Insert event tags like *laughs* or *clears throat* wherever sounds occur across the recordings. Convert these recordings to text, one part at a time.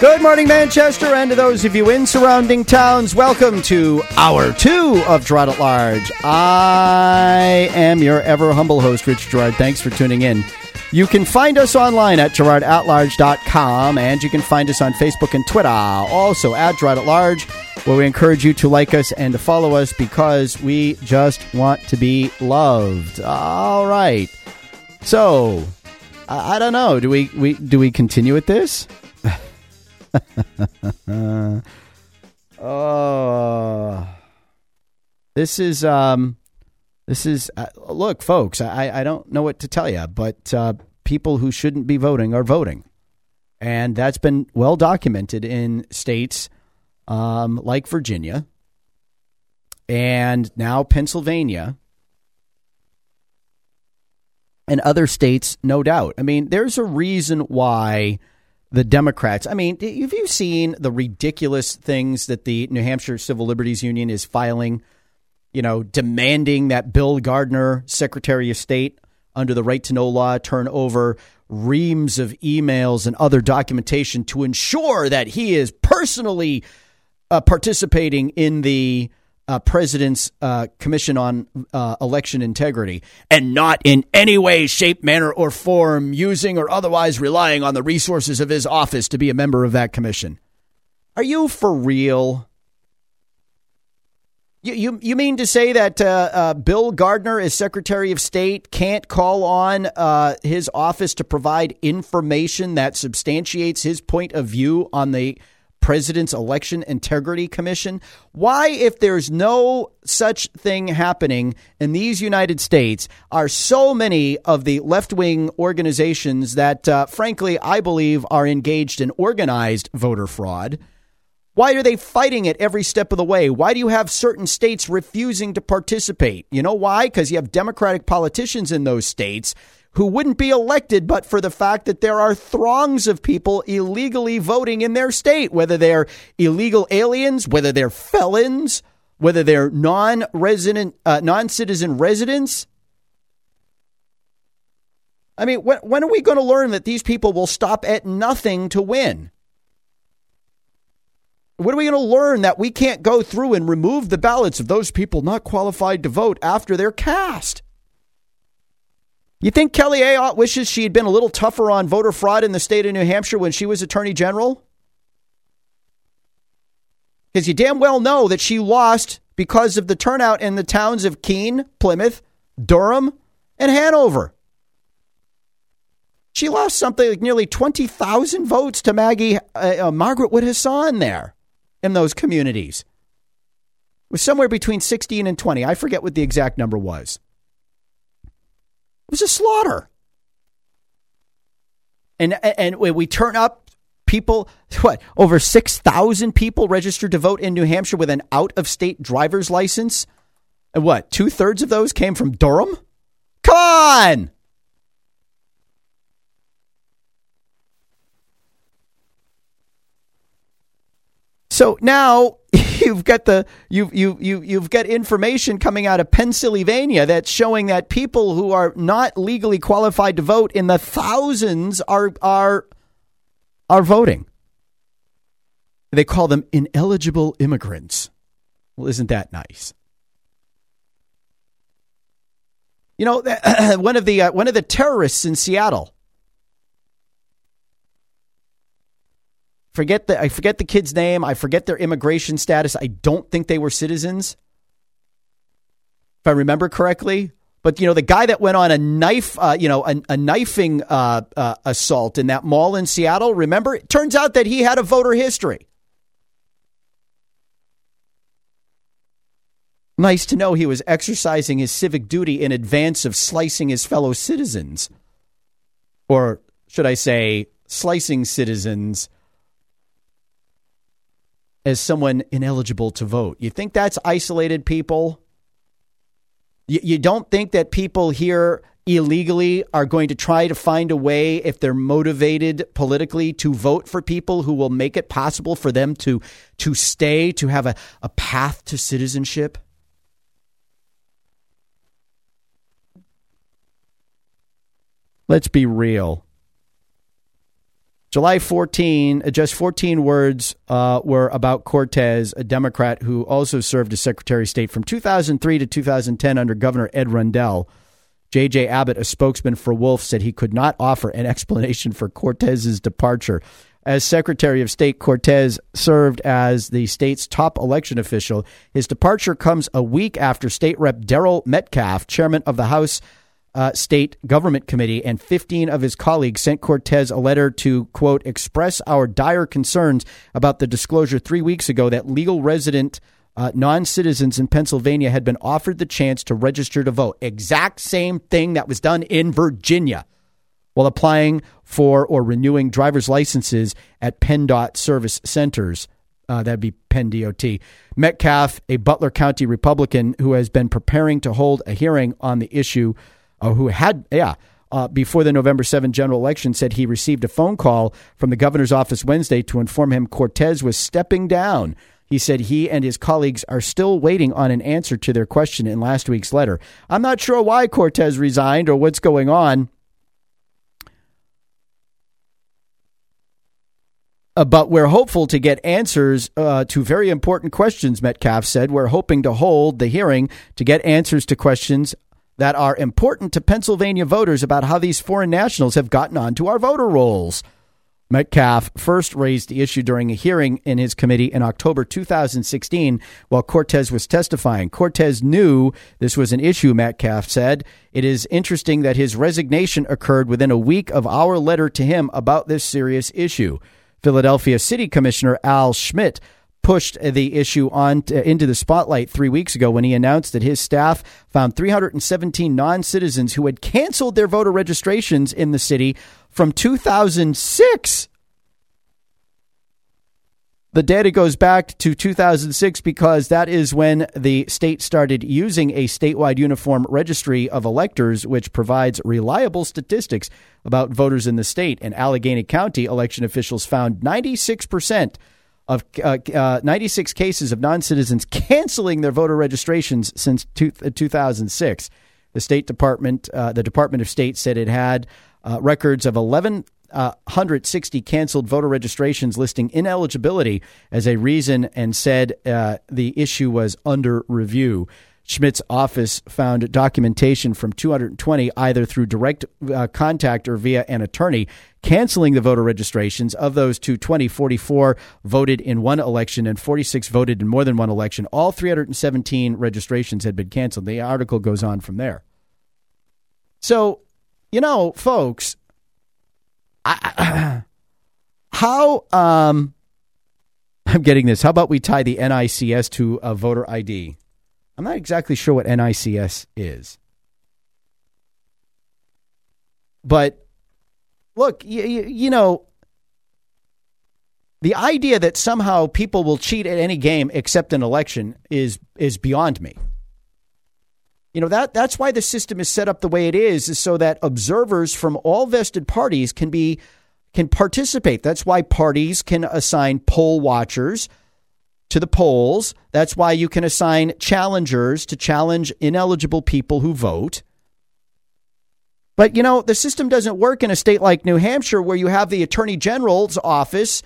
Good morning, Manchester, and to those of you in surrounding towns, welcome to hour two of Gerard at Large. I am your ever humble host, Rich Gerard. Thanks for tuning in. You can find us online at gerardatlarge.com, and you can find us on Facebook and Twitter, also at Gerard at Large, where we encourage you to like us and to follow us because we just want to be loved. All right. So, I, I don't know. Do we, we do we continue with this? *laughs* oh, this is um, this is uh, look, folks. I I don't know what to tell you, but uh, people who shouldn't be voting are voting, and that's been well documented in states um, like Virginia and now Pennsylvania and other states, no doubt. I mean, there's a reason why the Democrats. I mean, have you seen the ridiculous things that the New Hampshire Civil Liberties Union is filing? You know, demanding that Bill Gardner, Secretary of State, under the Right to Know law, turn over reams of emails and other documentation to ensure that he is personally uh, participating in the uh, president's uh, commission on uh, election integrity and not in any way, shape, manner, or form using or otherwise relying on the resources of his office to be a member of that commission. Are you for real? You, you, you mean to say that uh, uh, Bill Gardner, as Secretary of State, can't call on uh, his office to provide information that substantiates his point of view on the President's Election Integrity Commission? Why, if there's no such thing happening in these United States, are so many of the left wing organizations that, uh, frankly, I believe are engaged in organized voter fraud? Why are they fighting it every step of the way? Why do you have certain states refusing to participate? You know why? Because you have Democratic politicians in those states who wouldn't be elected but for the fact that there are throngs of people illegally voting in their state, whether they're illegal aliens, whether they're felons, whether they're non-resident, uh, non-citizen residents. I mean, when, when are we going to learn that these people will stop at nothing to win? When are we going to learn that we can't go through and remove the ballots of those people not qualified to vote after they're cast? You think Kelly Ayotte wishes she had been a little tougher on voter fraud in the state of New Hampshire when she was Attorney General? Because you damn well know that she lost because of the turnout in the towns of Keene, Plymouth, Durham, and Hanover. She lost something like nearly 20,000 votes to Maggie, uh, uh, Margaret Wood Hassan there in those communities. It was somewhere between 16 and 20. I forget what the exact number was. It was a slaughter. And and we turn up people what over 6,000 people registered to vote in New Hampshire with an out of state driver's license. And what? Two thirds of those came from Durham? Come on. So now *laughs* you've got the you you you you've got information coming out of Pennsylvania that's showing that people who are not legally qualified to vote in the thousands are are are voting. They call them ineligible immigrants. Well, isn't that nice? You know, *clears throat* one of the uh, one of the terrorists in Seattle forget the I forget the kid's name. I forget their immigration status. I don't think they were citizens, if I remember correctly. But you know, the guy that went on a knife, uh, you know, a, a knifing uh, uh, assault in that mall in Seattle. Remember, it turns out that he had a voter history. Nice to know he was exercising his civic duty in advance of slicing his fellow citizens, or should I say, slicing citizens as someone ineligible to vote. You think that's isolated people? You, you don't think that people here illegally are going to try to find a way, if they're motivated politically, to vote for people who will make it possible for them to, to stay, to have a, a path to citizenship? Let's be real. July 14, uh, just 14 words uh, were about Cortez, a Democrat who also served as Secretary of State from 2003 to 2010 under Governor Ed Rendell. J.J. Abbott, a spokesman for Wolf, said he could not offer an *laughs* explanation for Cortez's departure. As Secretary of State, Cortez served as the state's top election official. His departure comes a week after State Rep Daryl Metcalfe, chairman of the House uh, State Government Committee, and 15 of his colleagues sent Cortez a letter to, quote, express our dire concerns about the disclosure three weeks ago that legal resident uh, non citizens in Pennsylvania had been offered the chance to register to vote. Exact same thing that was done in Virginia while applying for or renewing driver's licenses at PennDOT service centers. Uh, that'd be Penn DOT. Metcalfe, a Butler County Republican who has been preparing to hold a hearing on the issue, uh, who had, yeah, uh, before the November 7 general election, said he received a phone call from the governor's office Wednesday to inform him Cortez was stepping down. He said he and his colleagues are still waiting on an answer to their question in last week's letter. I'm not sure why Cortez resigned or what's going on. Uh, but we're hopeful to get answers uh, to very important questions, Metcalfe said. We're hoping to hold the hearing to get answers to questions that are important to Pennsylvania voters about how these foreign nationals have gotten onto our voter rolls. Metcalfe first raised the issue during a hearing in his committee in October 2016 while Cortez was testifying. Cortez knew this was an issue, Metcalfe said. It is interesting that his resignation occurred within a week of our letter to him about this serious issue. Philadelphia City Commissioner Al Schmidt pushed the issue on to, into the spotlight three weeks ago when he announced that his staff found 317 non citizens who had canceled their voter registrations in the city from 2006. The data goes back to 2006 because that is when the state started using a statewide uniform registry of electors, which provides reliable statistics about voters in the state. In Allegheny County, election officials found 96% of uh, uh, 96 cases of non citizens canceling their voter registrations since two, uh, 2006. The State Department, uh, the Department of State said it had uh, records of 11 uh, 160 canceled voter registrations listing ineligibility as a reason and said the issue was under review. Schmidt's office found documentation from 220 either through direct uh, contact or via an attorney canceling the voter registrations. Of those 220, 44 voted in one election and 46 voted in more than one election. All 317 registrations had been canceled. The article goes on from there. So, you know, folks, I, *clears throat* how um, *laughs* I'm getting this. How about we tie the NICS to a voter ID? I'm not exactly sure what NICS is. But look, you, you know, the idea that somehow people will cheat at any game except an election is is beyond me. You know that that's why the system is set up the way it is, is so that observers from all vested parties can be can participate. That's why parties can assign poll watchers to the polls. That's why you can assign challengers to challenge ineligible people who vote. But, you know, the system doesn't work in a state like New Hampshire where you have the Attorney General's office.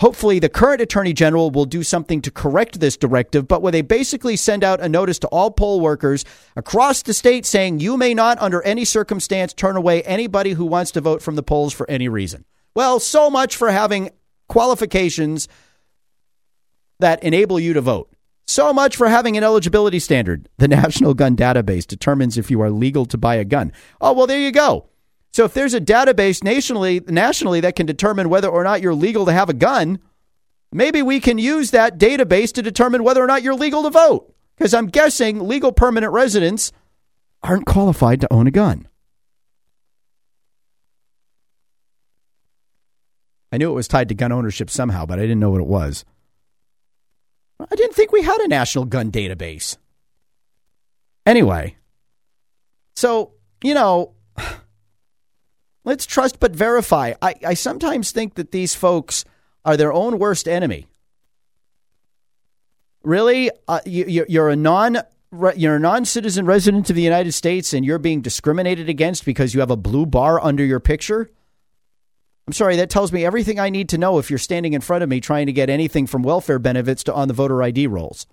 Hopefully, the current Attorney General will do something to correct this directive, but where they basically send out a notice to all poll workers across the state saying you may not, under any circumstance, turn away anybody who wants to vote from the polls for any reason. Well, so much for having qualifications that enable you to vote. So much for having an eligibility standard. The *laughs* National Gun Database determines if you are legal to buy a gun. Oh, well, there you go. So if there's a database nationally, nationally that can determine whether or not you're legal to have a gun, maybe we can use that database to determine whether or not you're legal to vote. Because I'm guessing legal permanent residents aren't qualified to own a gun. I knew it was tied to gun ownership somehow, but I didn't know what it was. I didn't think we had a national gun database. Anyway, so, you know, *sighs* let's trust but verify. I, I sometimes think that these folks are their own worst enemy. Really? Uh, you, you're a non you're a non-citizen resident of the United States and you're being discriminated against because you have a blue bar under your picture? I'm sorry, that tells me everything I need to know if you're standing in front of me trying to get anything from welfare benefits to on the voter ID rolls.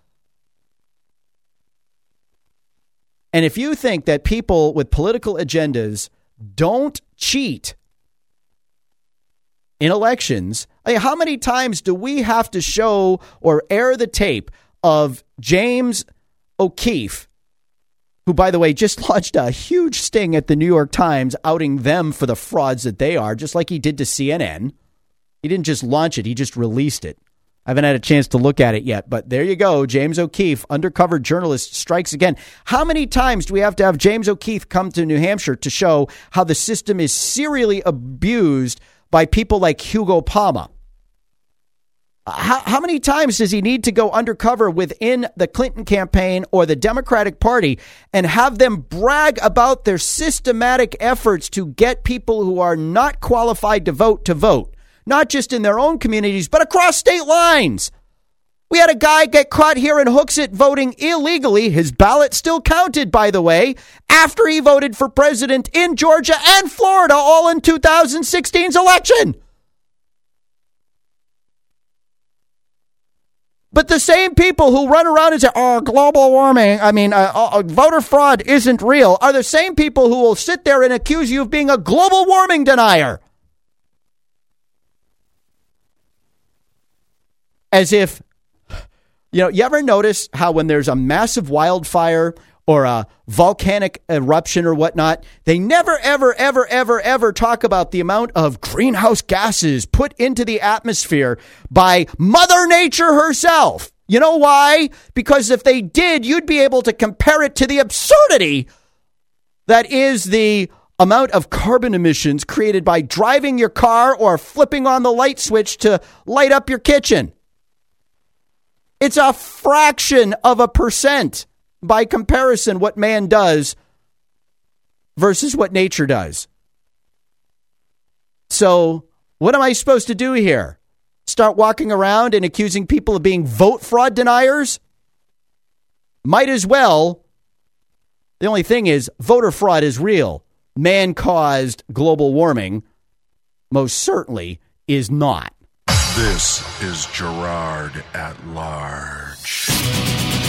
And if you think that people with political agendas don't cheat in elections, I mean, how many times do we have to show or air the tape of James O'Keefe who, by the way, just launched a huge sting at the New York Times, outing them for the frauds that they are, just like he did to CNN. He didn't just launch it, he just released it. I haven't had a chance to look at it yet, but there you go. James O'Keefe, undercover journalist, strikes again. How many times do we have to have James O'Keefe come to New Hampshire to show how the system is serially abused by people like Hugo Palma? How, how many times does he need to go undercover within the Clinton campaign or the Democratic Party and have them brag about their systematic efforts to get people who are not qualified to vote to vote, not just in their own communities, but across state lines? We had a guy get caught here in Hooksett voting illegally. His ballot still counted, by the way, after he voted for president in Georgia and Florida, all in 2016's election. But the same people who run around and say, oh, global warming, I mean, uh, uh, voter fraud isn't real, are the same people who will sit there and accuse you of being a global warming denier. As if, you know, you ever notice how when there's a massive wildfire or a volcanic eruption or whatnot, they never, ever, ever, ever, ever talk about the amount of greenhouse gases put into the atmosphere by Mother Nature herself. You know why? Because if they did, you'd be able to compare it to the absurdity that is the amount of carbon emissions created by driving your car or flipping on the light switch to light up your kitchen. It's a fraction of a percent by comparison what man does versus what nature does. So, what am I supposed to do here? Start walking around and accusing people of being vote fraud deniers? Might as well. The only thing is, voter fraud is real. Man caused global warming most certainly is not. This is Gerard at Large.